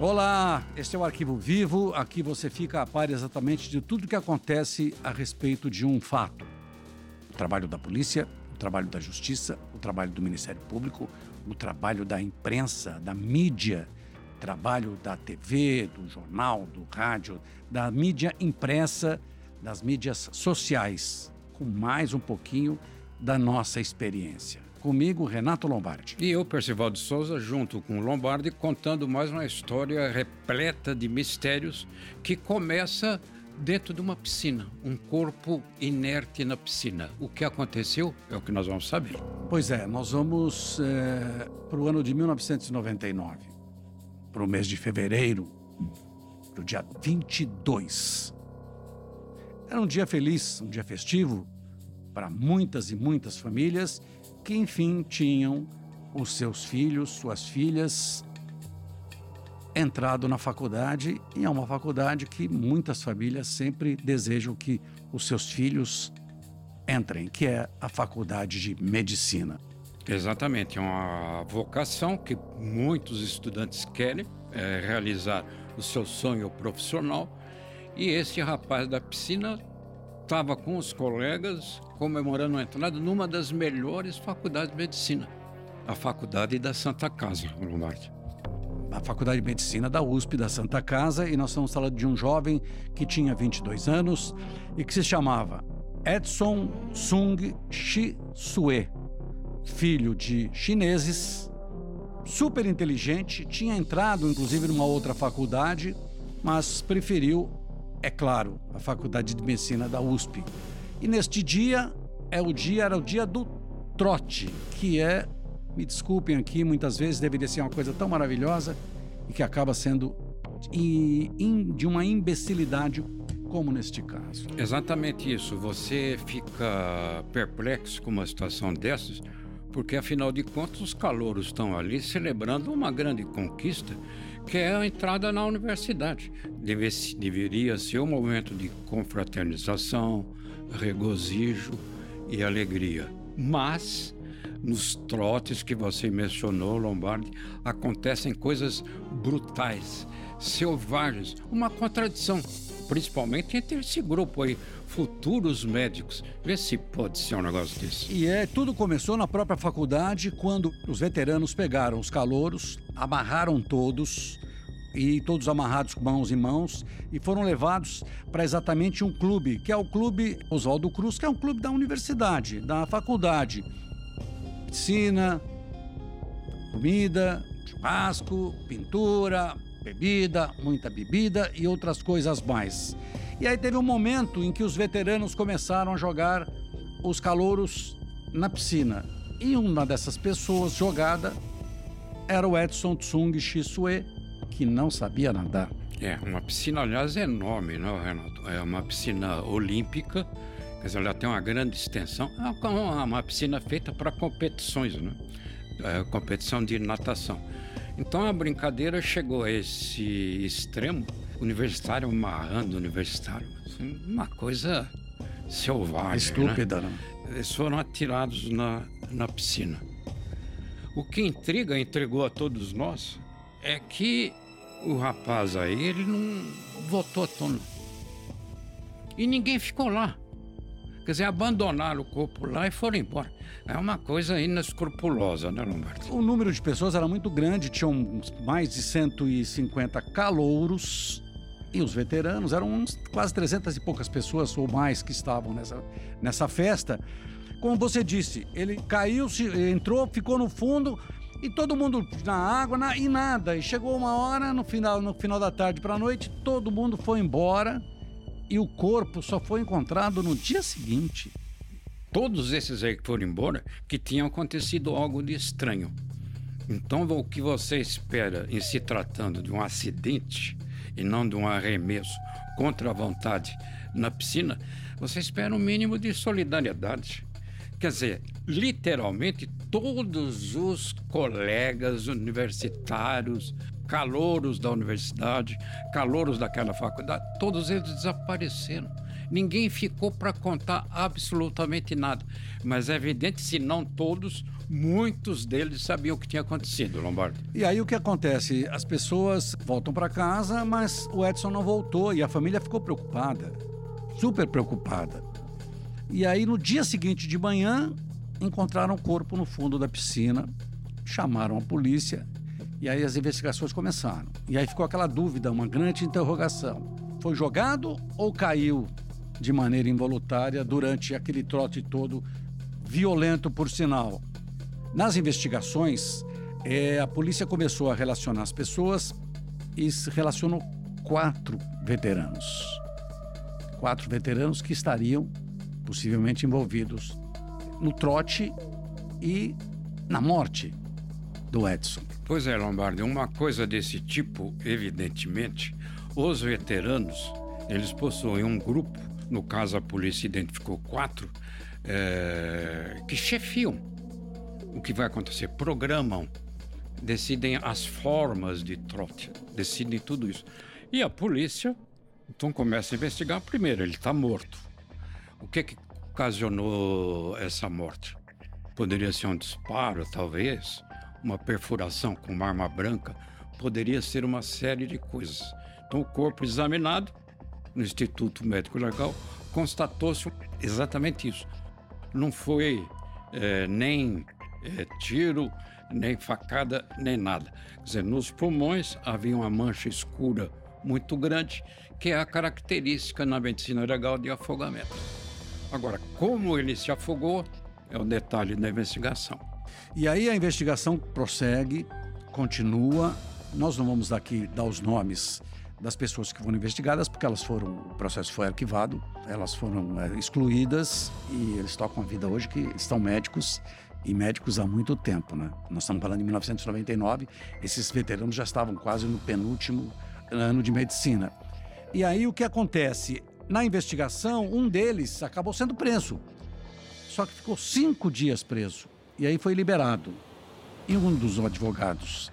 Olá, este é o Arquivo Vivo. Aqui você fica a par exatamente de tudo que acontece a respeito de um fato. O trabalho da polícia, o trabalho da justiça, o trabalho do Ministério Público, o trabalho da imprensa, da mídia, trabalho da TV, do jornal, do rádio, da mídia impressa, das mídias sociais, com mais um pouquinho da nossa experiência. Comigo, Renato Lombardi. E eu, Percival de Souza, junto com o Lombardi, contando mais uma história repleta de mistérios que começa dentro de uma piscina, um corpo inerte na piscina. O que aconteceu é o que nós vamos saber. Pois é, nós vamos é, para o ano de 1999, para o mês de fevereiro, para o dia 22. Era um dia feliz, um dia festivo para muitas e muitas famílias que enfim tinham os seus filhos, suas filhas entrado na faculdade e é uma faculdade que muitas famílias sempre desejam que os seus filhos entrem, que é a faculdade de medicina. Exatamente, é uma vocação que muitos estudantes querem é, realizar o seu sonho profissional e esse rapaz da piscina estava com os colegas comemorando a entrada numa das melhores faculdades de medicina, a Faculdade da Santa Casa, Lombardi. A Faculdade de Medicina da USP da Santa Casa, e nós estamos falando de um jovem que tinha 22 anos e que se chamava Edson Sung Shi Sue, filho de chineses, super inteligente, tinha entrado inclusive numa outra faculdade, mas preferiu é claro, a Faculdade de Medicina da USP. E neste dia é o dia era o dia do trote, que é, me desculpem aqui, muitas vezes deveria ser uma coisa tão maravilhosa e que acaba sendo de uma imbecilidade como neste caso. Exatamente isso. Você fica perplexo com uma situação dessas, porque afinal de contas os calouros estão ali celebrando uma grande conquista que é a entrada na universidade. Deve, deveria ser um momento de confraternização, regozijo e alegria. Mas, nos trotes que você mencionou, Lombardi, acontecem coisas brutais, selvagens, uma contradição, principalmente entre esse grupo aí, futuros médicos. Vê se pode ser um negócio desse. E é, tudo começou na própria faculdade, quando os veteranos pegaram os calouros, amarraram todos, e todos amarrados com mãos em mãos e foram levados para exatamente um clube, que é o Clube Oswaldo Cruz, que é um clube da universidade, da faculdade. Piscina, comida, churrasco, pintura, bebida, muita bebida e outras coisas mais. E aí teve um momento em que os veteranos começaram a jogar os calouros na piscina. E uma dessas pessoas jogada era o Edson Tsung Shisue, que não sabia nadar. É, uma piscina, aliás, enorme, não, né, Renato? É uma piscina olímpica, quer dizer, ela tem uma grande extensão. É uma piscina feita para competições, né? É, competição de natação. Então a brincadeira chegou a esse extremo, universitário amarrando universitário. Assim, uma coisa selvagem. Estúpida, né? né? Eles foram atirados na, na piscina. O que intriga, entregou a todos nós, é que o rapaz aí, ele não votou à tona. E ninguém ficou lá. Quer dizer, abandonaram o corpo lá e foram embora. É uma coisa inescrupulosa, né, Lombardi? O número de pessoas era muito grande, tinham mais de 150 calouros. E os veteranos eram uns, quase 300 e poucas pessoas ou mais que estavam nessa, nessa festa. Como você disse, ele caiu, entrou, ficou no fundo, e todo mundo na água na, e nada. E chegou uma hora, no final, no final da tarde para a noite, todo mundo foi embora e o corpo só foi encontrado no dia seguinte. Todos esses aí que foram embora, que tinham acontecido algo de estranho. Então, o que você espera em se tratando de um acidente e não de um arremesso contra a vontade na piscina, você espera um mínimo de solidariedade. Quer dizer, literalmente todos os colegas universitários, calouros da universidade, calouros daquela faculdade, todos eles desapareceram. Ninguém ficou para contar absolutamente nada. Mas é evidente, se não todos, muitos deles sabiam o que tinha acontecido, Lombardo. E aí o que acontece? As pessoas voltam para casa, mas o Edson não voltou e a família ficou preocupada, super preocupada. E aí no dia seguinte de manhã encontraram o corpo no fundo da piscina, chamaram a polícia e aí as investigações começaram. E aí ficou aquela dúvida, uma grande interrogação. Foi jogado ou caiu de maneira involuntária durante aquele trote todo violento, por sinal? Nas investigações, é, a polícia começou a relacionar as pessoas e relacionou quatro veteranos. Quatro veteranos que estariam possivelmente envolvidos no trote e na morte do Edson. Pois é, Lombardi, uma coisa desse tipo, evidentemente, os veteranos, eles possuem um grupo, no caso a polícia identificou quatro, é, que chefiam o que vai acontecer, programam, decidem as formas de trote, decidem tudo isso. E a polícia, então, começa a investigar. Primeiro, ele está morto. O que, que ocasionou essa morte? Poderia ser um disparo, talvez, uma perfuração com uma arma branca, poderia ser uma série de coisas. Então, o corpo examinado no Instituto Médico Legal constatou-se exatamente isso. Não foi é, nem é, tiro, nem facada, nem nada. Quer dizer, nos pulmões havia uma mancha escura muito grande, que é a característica na medicina legal de afogamento. Agora, como ele se afogou é o detalhe da investigação. E aí a investigação prossegue, continua. Nós não vamos aqui dar os nomes das pessoas que foram investigadas, porque elas foram, o processo foi arquivado, elas foram é, excluídas e eles tocam a vida hoje que estão médicos e médicos há muito tempo, né? Nós estamos falando de 1999, esses veteranos já estavam quase no penúltimo ano de medicina. E aí o que acontece? Na investigação, um deles acabou sendo preso. Só que ficou cinco dias preso. E aí foi liberado. E um dos advogados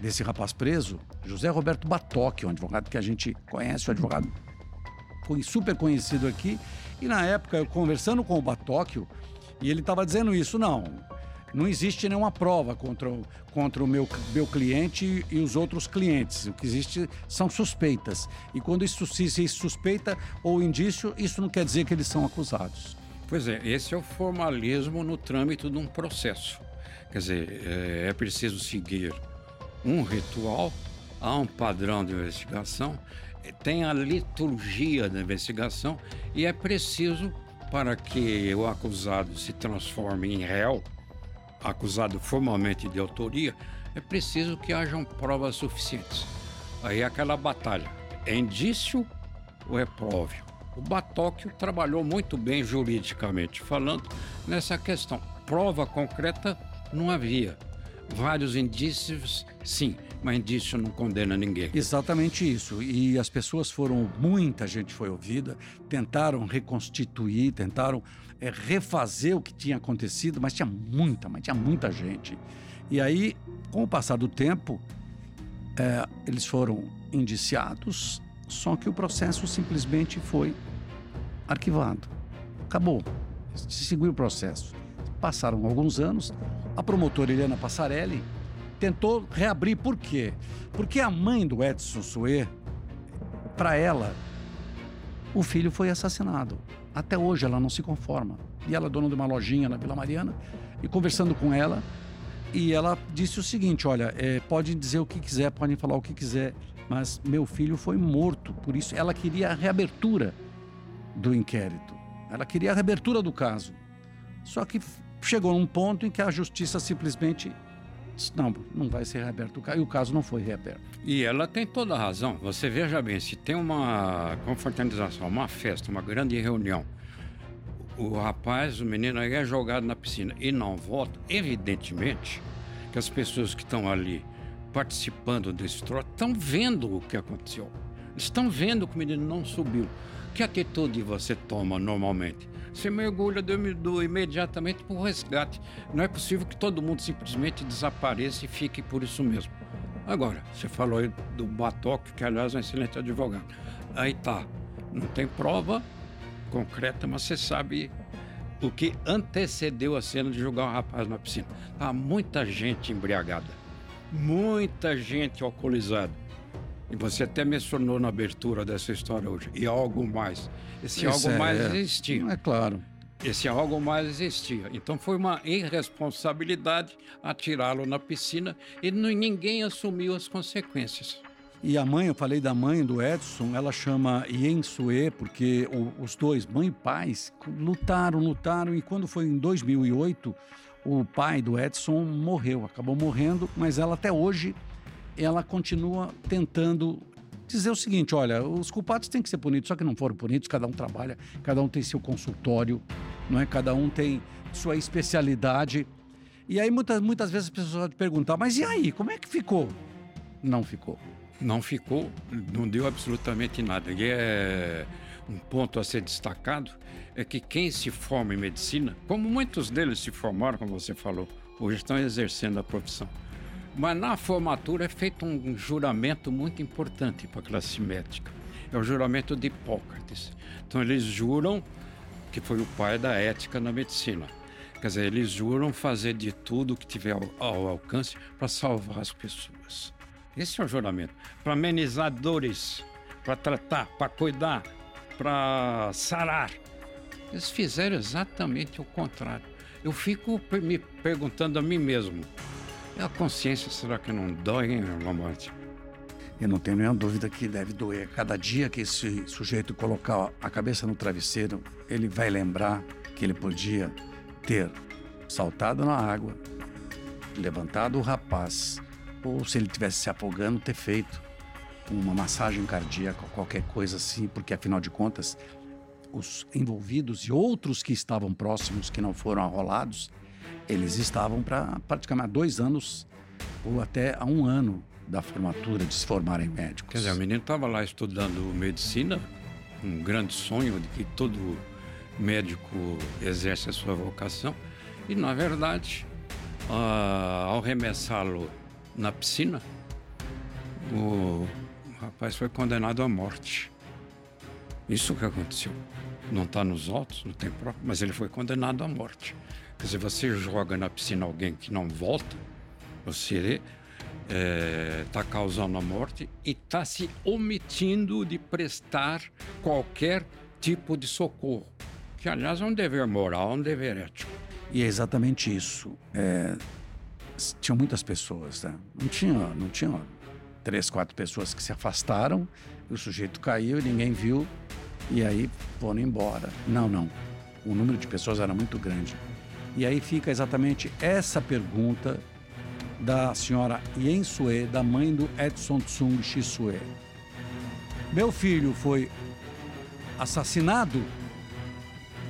desse rapaz preso, José Roberto Batoque, um advogado que a gente conhece, o advogado foi super conhecido aqui. E na época, eu conversando com o Batóquio, e ele estava dizendo isso, não, não existe nenhuma prova contra, o, contra o meu, meu cliente e os outros clientes. O que existe são suspeitas. E quando isso se, se suspeita ou indício, isso não quer dizer que eles são acusados. Pois é, esse é o formalismo no trâmite de um processo. Quer dizer, é, é preciso seguir um ritual, há um padrão de investigação, tem a liturgia da investigação e é preciso para que o acusado se transforme em réu, acusado formalmente de autoria, é preciso que hajam provas suficientes. Aí é aquela batalha. É indício ou é próprio? O Batóquio trabalhou muito bem juridicamente falando nessa questão. Prova concreta não havia. Vários indícios, sim, mas indício não condena ninguém. Exatamente isso. E as pessoas foram, muita gente foi ouvida, tentaram reconstituir, tentaram é, refazer o que tinha acontecido, mas tinha muita, mas tinha muita gente. E aí, com o passar do tempo, é, eles foram indiciados, só que o processo simplesmente foi arquivado. Acabou. Se seguiu o processo. Passaram alguns anos, a promotora Helena Passarelli tentou reabrir. Por quê? Porque a mãe do Edson Suê, para ela, o filho foi assassinado. Até hoje ela não se conforma. E ela é dona de uma lojinha na Vila Mariana, e conversando com ela, e ela disse o seguinte: olha, é, pode dizer o que quiser, podem falar o que quiser, mas meu filho foi morto. Por isso ela queria a reabertura do inquérito. Ela queria a reabertura do caso. Só que chegou num ponto em que a justiça simplesmente disse, não, não vai ser reaberto o caso, e o caso não foi reaberto. E ela tem toda a razão. Você veja bem, se tem uma confraternização, uma festa, uma grande reunião, o rapaz, o menino aí é jogado na piscina e não volta, evidentemente que as pessoas que estão ali participando desse troço estão vendo o que aconteceu. Estão vendo que o menino não subiu. Que atitude você toma normalmente? Você mergulha do, do imediatamente para o resgate. Não é possível que todo mundo simplesmente desapareça e fique por isso mesmo. Agora, você falou aí do Batoque, que aliás é um excelente advogado. Aí tá, não tem prova, concreta, mas você sabe o que antecedeu a cena de jogar o rapaz na piscina. Há muita gente embriagada, muita gente alcoolizada. E você até mencionou na abertura dessa história hoje. E algo mais. Esse Isso algo é, mais existia. É claro. Esse algo mais existia. Então foi uma irresponsabilidade atirá-lo na piscina e ninguém assumiu as consequências. E a mãe, eu falei da mãe do Edson, ela chama Yen Sue, porque o, os dois, mãe e pais, lutaram, lutaram, e quando foi em 2008, o pai do Edson morreu, acabou morrendo, mas ela até hoje, ela continua tentando dizer o seguinte, olha, os culpados têm que ser punidos, só que não foram punidos, cada um trabalha, cada um tem seu consultório, não é? Cada um tem sua especialidade. E aí muitas, muitas vezes as pessoas vão perguntar, mas e aí, como é que ficou? Não ficou não ficou, não deu absolutamente nada. E é um ponto a ser destacado é que quem se forma em medicina, como muitos deles se formaram, como você falou, hoje estão exercendo a profissão. Mas na formatura é feito um juramento muito importante para a classe médica. É o juramento de Hipócrates. Então eles juram que foi o pai da ética na medicina. Quer dizer, eles juram fazer de tudo que tiver ao, ao alcance para salvar as pessoas. Esse é o juramento. Para amenizar dores, para tratar, para cuidar, para sarar. Eles fizeram exatamente o contrário. Eu fico me perguntando a mim mesmo: a consciência será que não dói, hein, morte? Eu não tenho nenhuma dúvida que deve doer. Cada dia que esse sujeito colocar a cabeça no travesseiro, ele vai lembrar que ele podia ter saltado na água, levantado o rapaz, ou se ele estivesse se afogando, ter feito uma massagem cardíaca, qualquer coisa assim, porque afinal de contas, os envolvidos e outros que estavam próximos, que não foram arrolados, eles estavam para praticamente dois anos ou até há um ano da formatura de se formarem médicos. Quer dizer, o menino estava lá estudando medicina, um grande sonho de que todo médico exerce a sua vocação, e na verdade, uh, ao remessá-lo na piscina, o rapaz foi condenado à morte. Isso que aconteceu. Não está nos autos, não tem prova, mas ele foi condenado à morte. Quer dizer, você joga na piscina alguém que não volta, você está é, tá causando a morte e está se omitindo de prestar qualquer tipo de socorro. Que, aliás, é um dever moral, um dever ético. E é exatamente isso. É, tinham muitas pessoas, né? Não tinha, não tinha três, quatro pessoas que se afastaram, o sujeito caiu ninguém viu, e aí foram embora. Não, não. O número de pessoas era muito grande. E aí fica exatamente essa pergunta da senhora Yen Sue, da mãe do Edson Tsung Shisue. Meu filho foi assassinado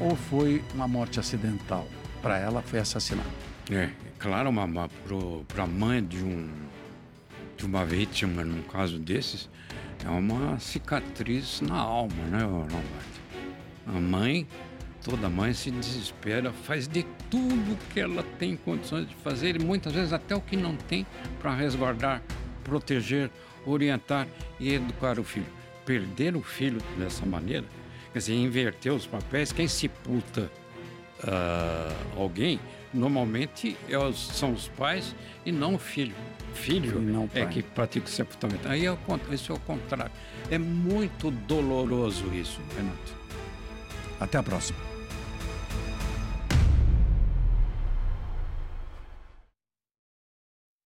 ou foi uma morte acidental? Para ela foi assassinato. É, claro, para a mãe de, um, de uma vítima, num caso desses, é uma cicatriz na alma, né, Lombardi? A mãe, toda mãe se desespera, faz de tudo que ela tem condições de fazer e muitas vezes até o que não tem para resguardar, proteger, orientar e educar o filho. Perder o filho dessa maneira, quer dizer, inverter os papéis, quem sepulta uh, alguém normalmente é são os pais e não o filho. Filho não é que pratica o sepultamento. Aí é o, isso é o contrário. É muito doloroso isso, Renato. Até a próxima.